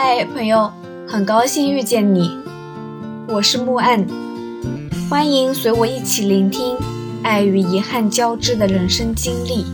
嗨，朋友，很高兴遇见你，我是木岸，欢迎随我一起聆听爱与遗憾交织的人生经历。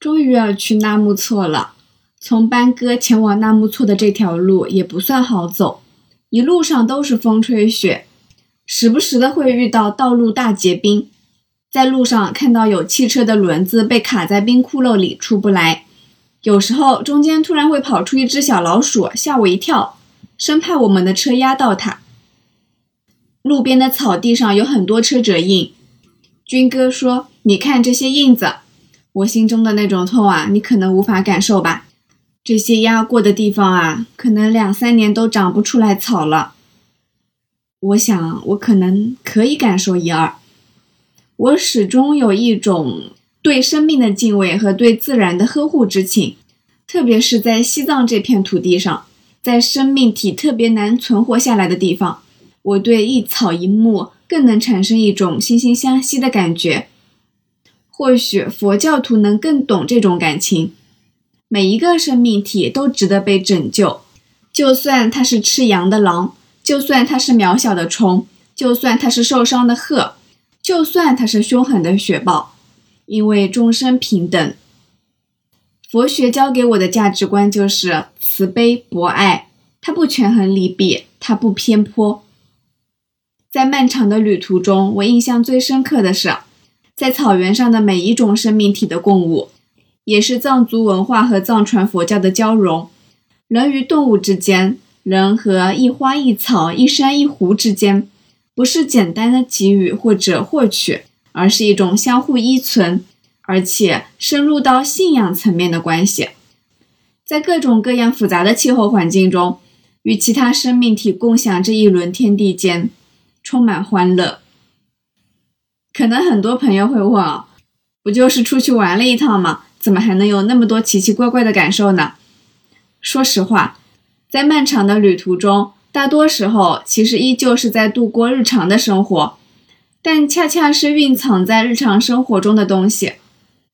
终于要去纳木错了，从班哥前往纳木错的这条路也不算好走，一路上都是风吹雪，时不时的会遇到道路大结冰，在路上看到有汽车的轮子被卡在冰窟窿里出不来。有时候中间突然会跑出一只小老鼠，吓我一跳，生怕我们的车压到它。路边的草地上有很多车辙印，军哥说：“你看这些印子。”我心中的那种痛啊，你可能无法感受吧？这些压过的地方啊，可能两三年都长不出来草了。我想，我可能可以感受一二。我始终有一种。对生命的敬畏和对自然的呵护之情，特别是在西藏这片土地上，在生命体特别难存活下来的地方，我对一草一木更能产生一种惺惺相惜的感觉。或许佛教徒能更懂这种感情。每一个生命体都值得被拯救，就算它是吃羊的狼，就算它是渺小的虫，就算它是受伤的鹤，就算它是凶狠的雪豹。因为众生平等，佛学教给我的价值观就是慈悲博爱，它不权衡利弊，它不偏颇。在漫长的旅途中，我印象最深刻的是，在草原上的每一种生命体的共舞，也是藏族文化和藏传佛教的交融。人与动物之间，人和一花一草、一山一湖之间，不是简单的给予或者获取。而是一种相互依存，而且深入到信仰层面的关系。在各种各样复杂的气候环境中，与其他生命体共享这一轮天地间，充满欢乐。可能很多朋友会问啊，不就是出去玩了一趟吗？怎么还能有那么多奇奇怪怪的感受呢？说实话，在漫长的旅途中，大多时候其实依旧是在度过日常的生活。但恰恰是蕴藏在日常生活中的东西，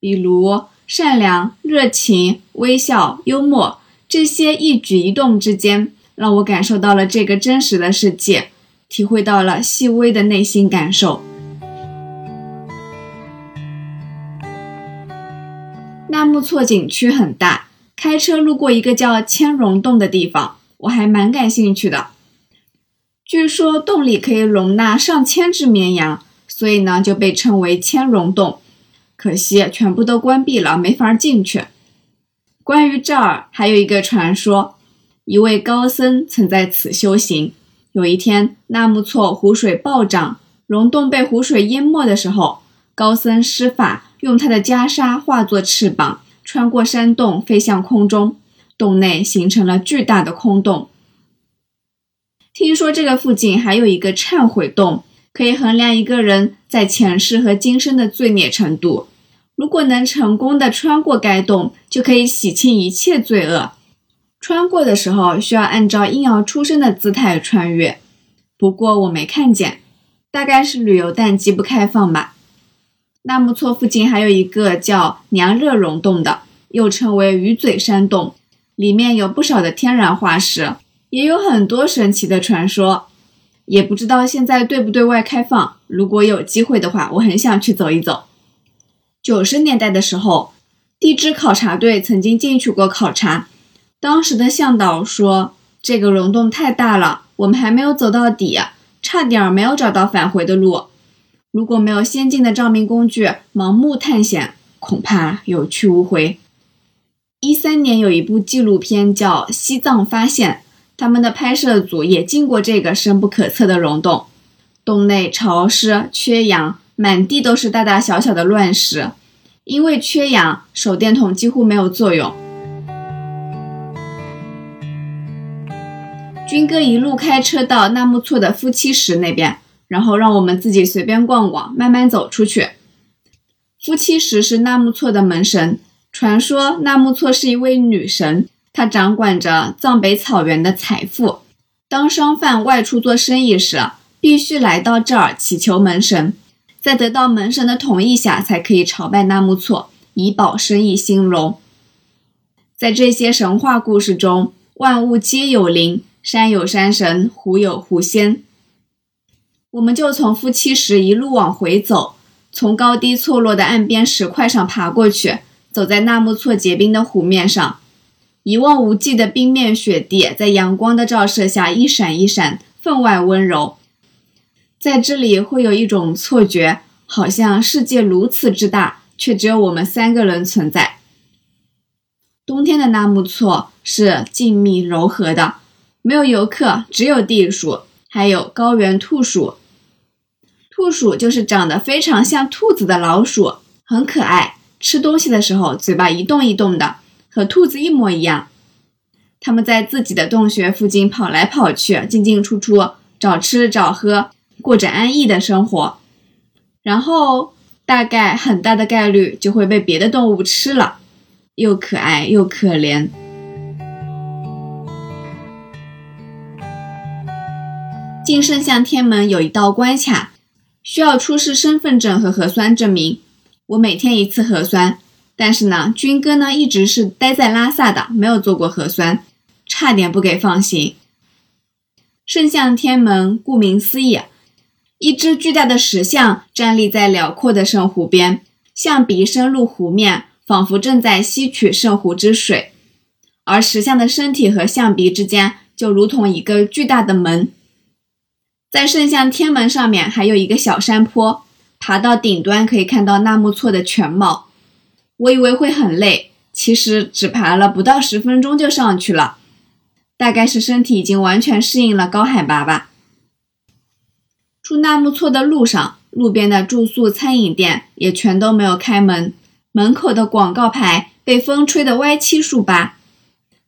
比如善良、热情、微笑、幽默，这些一举一动之间，让我感受到了这个真实的世界，体会到了细微的内心感受。纳木错景区很大，开车路过一个叫千溶洞的地方，我还蛮感兴趣的。据说洞里可以容纳上千只绵羊，所以呢就被称为千荣洞。可惜全部都关闭了，没法进去。关于这儿还有一个传说，一位高僧曾在此修行。有一天，纳木错湖水暴涨，溶洞被湖水淹没的时候，高僧施法，用他的袈裟化作翅膀，穿过山洞飞向空中，洞内形成了巨大的空洞。听说这个附近还有一个忏悔洞，可以衡量一个人在前世和今生的罪孽程度。如果能成功的穿过该洞，就可以洗清一切罪恶。穿过的时候需要按照婴儿出生的姿态穿越，不过我没看见，大概是旅游淡季不开放吧。纳木错附近还有一个叫娘热溶洞的，又称为鱼嘴山洞，里面有不少的天然化石。也有很多神奇的传说，也不知道现在对不对外开放。如果有机会的话，我很想去走一走。九十年代的时候，地质考察队曾经进去过考察，当时的向导说，这个溶洞太大了，我们还没有走到底，差点没有找到返回的路。如果没有先进的照明工具，盲目探险，恐怕有去无回。一三年有一部纪录片叫《西藏发现》。他们的拍摄组也进过这个深不可测的溶洞，洞内潮湿、缺氧，满地都是大大小小的乱石。因为缺氧，手电筒几乎没有作用。军哥一路开车到纳木错的夫妻石那边，然后让我们自己随便逛逛，慢慢走出去。夫妻石是纳木错的门神，传说纳木错是一位女神。他掌管着藏北草原的财富。当商贩外出做生意时，必须来到这儿祈求门神，在得到门神的同意下，才可以朝拜纳木错，以保生意兴隆。在这些神话故事中，万物皆有灵，山有山神，湖有湖仙。我们就从夫妻石一路往回走，从高低错落的岸边石块上爬过去，走在纳木错结冰的湖面上，一望无际的冰面雪地在阳光的照射下一闪一闪，分外温柔。在这里会有一种错觉，好像世界如此之大，却只有我们三个人存在。冬天的纳木错是静谧柔和的，没有游客，只有地鼠，还有高原兔鼠。兔鼠就是长得非常像兔子的老鼠，很可爱。吃东西的时候，嘴巴一动一动的，和兔子一模一样。它们在自己的洞穴附近跑来跑去，进进出出，找吃找喝，过着安逸的生活。然后，大概很大的概率就会被别的动物吃了，又可爱又可怜。进圣象天门有一道关卡。需要出示身份证和核酸证明。我每天一次核酸，但是呢，军哥呢一直是待在拉萨的，没有做过核酸，差点不给放行。圣象天门顾名思义，一只巨大的石像站立在辽阔的圣湖边，象鼻深入湖面，仿佛正在吸取圣湖之水，而石像的身体和象鼻之间就如同一个巨大的门。在圣象天门上面还有一个小山坡，爬到顶端可以看到纳木错的全貌。我以为会很累，其实只爬了不到十分钟就上去了，大概是身体已经完全适应了高海拔吧。出纳木错的路上，路边的住宿餐饮店也全都没有开门，门口的广告牌被风吹得歪七竖八，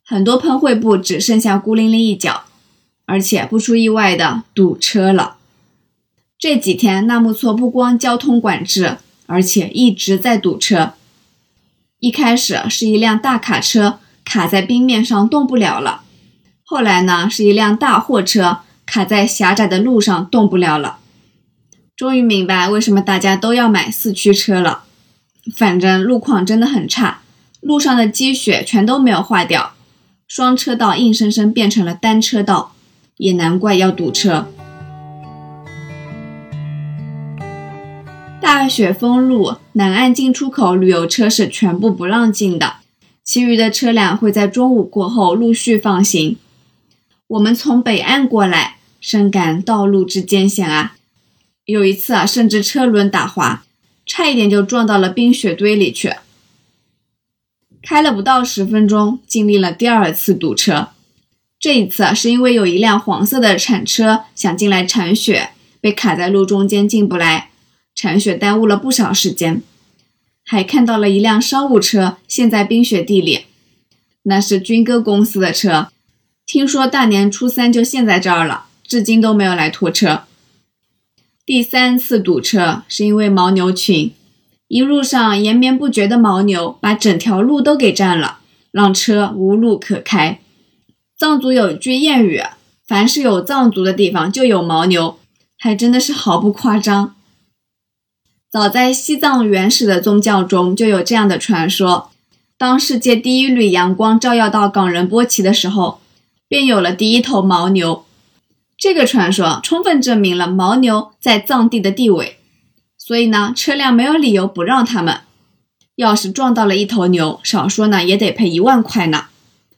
很多喷绘布只剩下孤零零一角。而且不出意外的堵车了。这几天纳木错不光交通管制，而且一直在堵车。一开始是一辆大卡车卡在冰面上动不了了，后来呢是一辆大货车卡在狭窄的路上动不了了。终于明白为什么大家都要买四驱车了。反正路况真的很差，路上的积雪全都没有化掉，双车道硬生生变成了单车道。也难怪要堵车。大雪封路，南岸进出口旅游车是全部不让进的，其余的车辆会在中午过后陆续放行。我们从北岸过来，深感道路之艰险啊！有一次啊，甚至车轮打滑，差一点就撞到了冰雪堆里去。开了不到十分钟，经历了第二次堵车。这一次是因为有一辆黄色的铲车想进来铲雪，被卡在路中间进不来，铲雪耽误了不少时间。还看到了一辆商务车陷在冰雪地里，那是军哥公司的车，听说大年初三就陷在这儿了，至今都没有来拖车。第三次堵车是因为牦牛群，一路上延绵不绝的牦牛把整条路都给占了，让车无路可开。藏族有句谚语：“凡是有藏族的地方，就有牦牛。”还真的是毫不夸张。早在西藏原始的宗教中就有这样的传说：当世界第一缕阳光照耀到冈仁波齐的时候，便有了第一头牦牛。这个传说充分证明了牦牛在藏地的地位，所以呢，车辆没有理由不让他们。要是撞到了一头牛，少说呢也得赔一万块呢。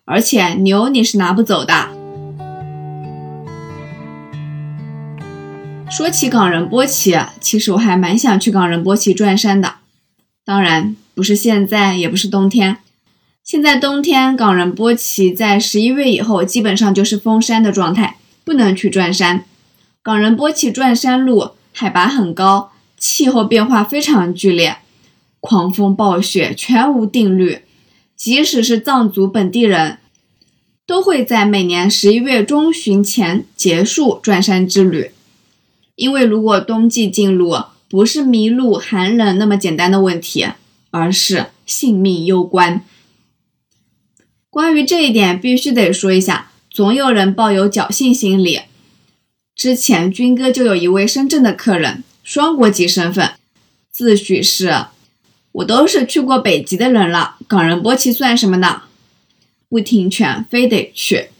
而且牛你是拿不走的。说起冈仁波齐，其实我还蛮想去冈仁波齐转山的。当然不是现在，也不是冬天。现在冬天，冈仁波齐在十一月以后基本上就是封山的状态，不能去转山。冈仁波齐转山路海拔很高，气候变化非常剧烈，狂风暴雪，全无定律。即使是藏族本地人，都会在每年十一月中旬前结束转山之旅，因为如果冬季进入，不是迷路、寒冷那么简单的问题，而是性命攸关。关于这一点，必须得说一下，总有人抱有侥幸心理。之前军哥就有一位深圳的客人，双国籍身份，自诩是。我都是去过北极的人了，冈仁波齐算什么呢？不听劝，非得去。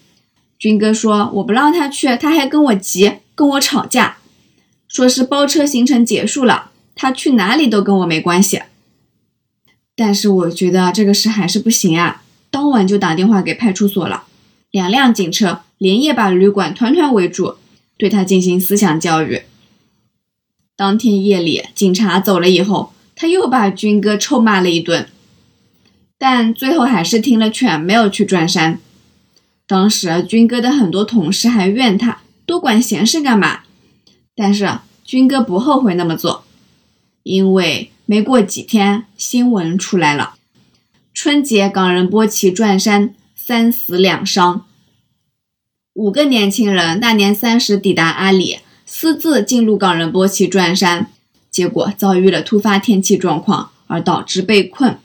军哥说我不让他去，他还跟我急，跟我吵架，说是包车行程结束了，他去哪里都跟我没关系。但是我觉得这个事还是不行啊，当晚就打电话给派出所了，两辆警车连夜把旅馆团团围住，对他进行思想教育。当天夜里，警察走了以后，他又把军哥臭骂了一顿，但最后还是听了劝，没有去转山。当时军哥的很多同事还怨他多管闲事干嘛，但是军哥不后悔那么做，因为没过几天新闻出来了，春节港人波奇转山三死两伤，五个年轻人大年三十抵达阿里。私自进入港人波奇转山，结果遭遇了突发天气状况，而导致被困，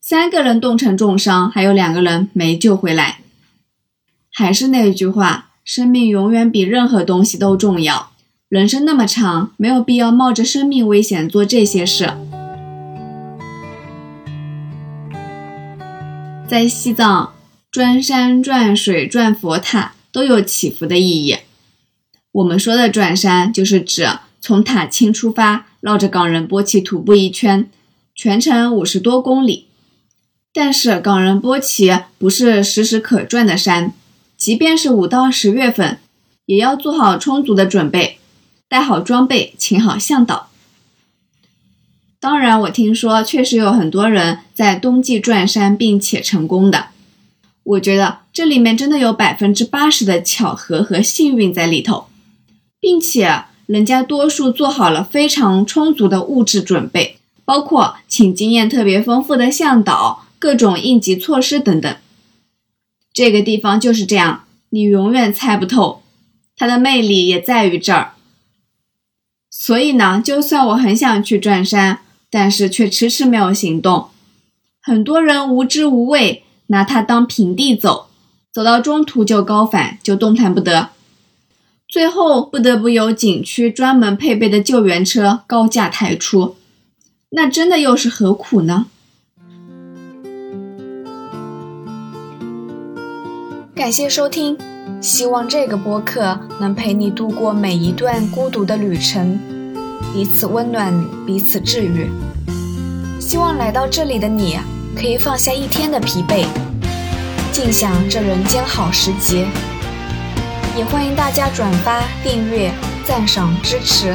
三个人冻成重伤，还有两个人没救回来。还是那句话，生命永远比任何东西都重要。人生那么长，没有必要冒着生命危险做这些事。在西藏，转山、转水、转佛塔都有祈福的意义。我们说的转山，就是指从塔青出发，绕着冈仁波齐徒步一圈，全程五十多公里。但是冈仁波齐不是时时可转的山，即便是五到十月份，也要做好充足的准备，带好装备，请好向导。当然，我听说确实有很多人在冬季转山并且成功的。我觉得这里面真的有百分之八十的巧合和幸运在里头。并且，人家多数做好了非常充足的物质准备，包括请经验特别丰富的向导、各种应急措施等等。这个地方就是这样，你永远猜不透，它的魅力也在于这儿。所以呢，就算我很想去转山，但是却迟迟没有行动。很多人无知无畏，拿它当平地走，走到中途就高反，就动弹不得。最后不得不由景区专门配备的救援车高价抬出，那真的又是何苦呢？感谢收听，希望这个播客能陪你度过每一段孤独的旅程，彼此温暖，彼此治愈。希望来到这里的你可以放下一天的疲惫，尽享这人间好时节。也欢迎大家转发、订阅、赞赏、支持，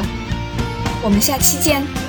我们下期见。